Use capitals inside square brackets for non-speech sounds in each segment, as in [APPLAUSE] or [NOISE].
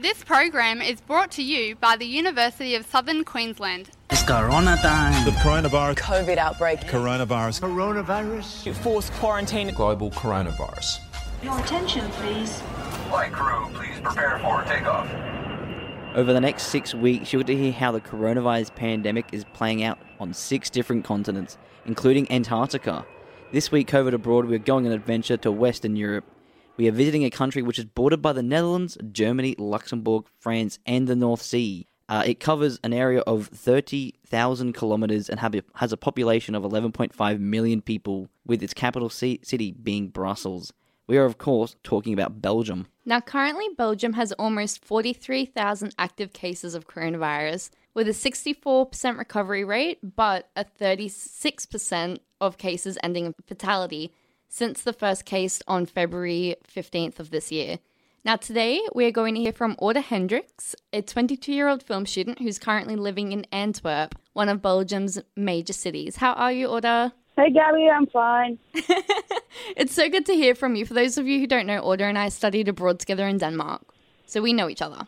This program is brought to you by the University of Southern Queensland. It's Corona time. The coronavirus. COVID outbreak. Coronavirus. Coronavirus. Forced quarantine. Global coronavirus. Your attention, please. Flight crew, please prepare for takeoff. Over the next six weeks, you'll get to hear how the coronavirus pandemic is playing out on six different continents, including Antarctica. This week, COVID Abroad, we're going on an adventure to Western Europe. We are visiting a country which is bordered by the Netherlands, Germany, Luxembourg, France, and the North Sea. Uh, it covers an area of 30,000 kilometers and have, has a population of 11.5 million people, with its capital city being Brussels. We are, of course, talking about Belgium. Now, currently, Belgium has almost 43,000 active cases of coronavirus, with a 64% recovery rate, but a 36% of cases ending in fatality since the first case on February 15th of this year. Now, today we are going to hear from Aude Hendrickx, a 22 year old film student who's currently living in Antwerp, one of Belgium's major cities. How are you, Aude? Hey, Gabby, I'm fine. [LAUGHS] it's so good to hear from you. For those of you who don't know, Aude and I studied abroad together in Denmark, so we know each other.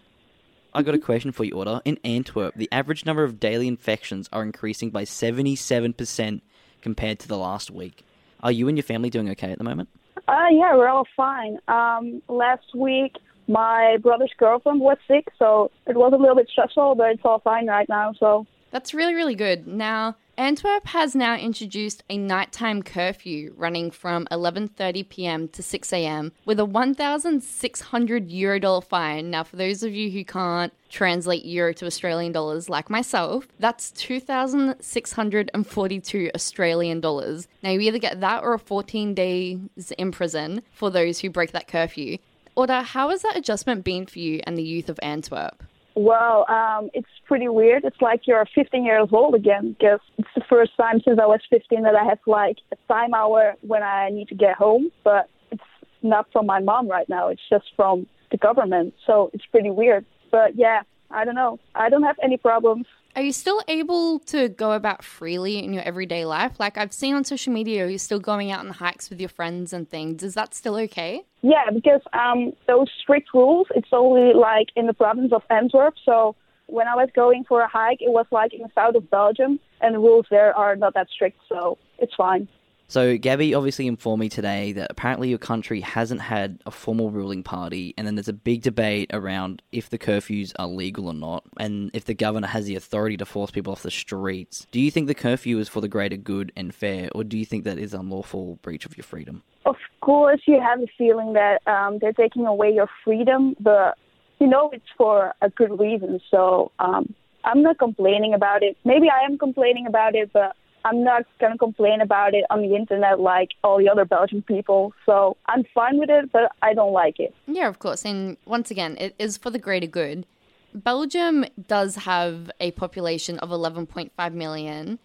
I got a question for you, Aude. In Antwerp, the average number of daily infections are increasing by 77% compared to the last week. Are you and your family doing okay at the moment? Uh, yeah, we're all fine. Um, last week, my brother's girlfriend was sick, so it was a little bit stressful, but it's all fine right now. So that's really, really good. Now, Antwerp has now introduced a nighttime curfew running from 11:30 p.m. to 6 a.m. with a 1,600 euro dollar fine. Now, for those of you who can't translate euro to Australian dollars like myself, that's 2,642 Australian dollars. Now, you either get that or a 14 days in prison for those who break that curfew. Aude, how has that adjustment been for you and the youth of Antwerp? Well, um, it's pretty weird. It's like you're 15 years old again because it's the first time since I was 15 that I have like a time hour when I need to get home, but it's not from my mom right now. It's just from the government. So it's pretty weird. But yeah, I don't know. I don't have any problems. Are you still able to go about freely in your everyday life? Like I've seen on social media, you're still going out on hikes with your friends and things. Is that still okay? Yeah, because um, those strict rules, it's only like in the province of Antwerp. So when I was going for a hike, it was like in the south of Belgium, and the rules there are not that strict, so it's fine. So, Gabby obviously informed me today that apparently your country hasn't had a formal ruling party, and then there's a big debate around if the curfews are legal or not, and if the governor has the authority to force people off the streets. Do you think the curfew is for the greater good and fair, or do you think that is unlawful breach of your freedom? Of course, you have a feeling that um, they're taking away your freedom, but you know it's for a good reason. So um, I'm not complaining about it. Maybe I am complaining about it, but I'm not going to complain about it on the internet like all the other Belgian people. So I'm fine with it, but I don't like it. Yeah, of course. And once again, it is for the greater good. Belgium does have a population of 11.5 million.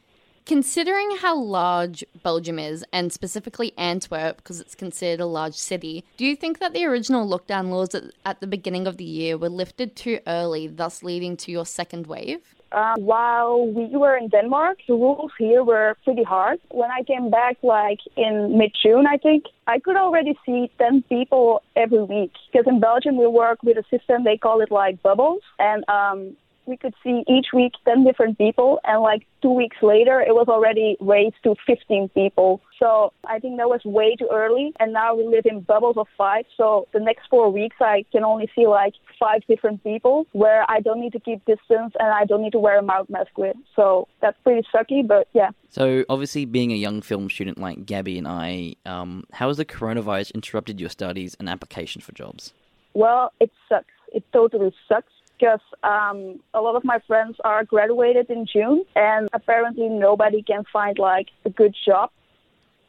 Considering how large Belgium is, and specifically Antwerp, because it's considered a large city, do you think that the original lockdown laws at, at the beginning of the year were lifted too early, thus leading to your second wave? Uh, while we were in Denmark, the rules here were pretty hard. When I came back, like in mid June, I think, I could already see 10 people every week. Because in Belgium, we work with a system, they call it like bubbles. And um, we could see each week 10 different people, and like two weeks later, it was already raised to 15 people. So I think that was way too early, and now we live in bubbles of five. So the next four weeks, I can only see like five different people where I don't need to keep distance and I don't need to wear a mouth mask with. So that's pretty sucky, but yeah. So obviously, being a young film student like Gabby and I, um, how has the coronavirus interrupted your studies and applications for jobs? Well, it sucks. It totally sucks because um, a lot of my friends are graduated in June, and apparently nobody can find like a good job.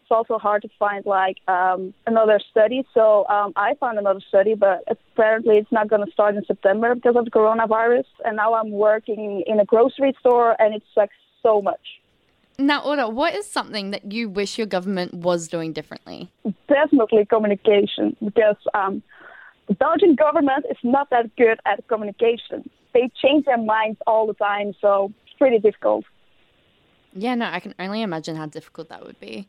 It's also hard to find like um, another study. So um, I found another study, but apparently it's not going to start in September because of the coronavirus. And now I'm working in a grocery store, and it sucks so much. Now, Aude, what is something that you wish your government was doing differently? Definitely communication, because um, the Belgian government is not that good at communication. They change their minds all the time, so it's pretty difficult. Yeah, no, I can only imagine how difficult that would be.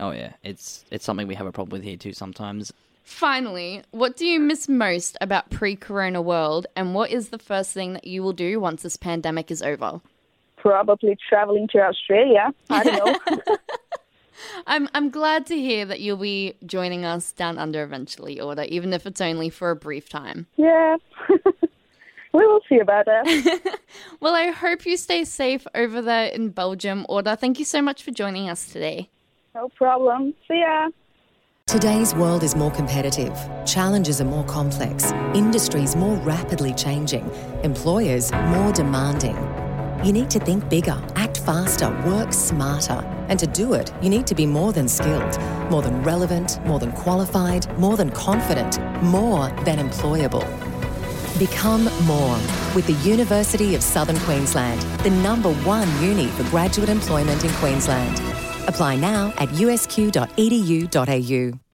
Oh yeah, it's it's something we have a problem with here too sometimes. Finally, what do you miss most about pre corona world, and what is the first thing that you will do once this pandemic is over? Probably traveling to Australia. I don't know. [LAUGHS] I'm, I'm glad to hear that you'll be joining us down under eventually, Aude, even if it's only for a brief time. yeah. [LAUGHS] we will see about that. [LAUGHS] Well, I hope you stay safe over there in Belgium, Aude. Thank you so much for joining us today. No problem. See ya. Today's world is more competitive, challenges are more complex, industries more rapidly changing, employers more demanding. You need to think bigger, act faster, work smarter. And to do it, you need to be more than skilled, more than relevant, more than qualified, more than confident, more than employable. Become more with the University of Southern Queensland, the number one uni for graduate employment in Queensland. Apply now at usq.edu.au.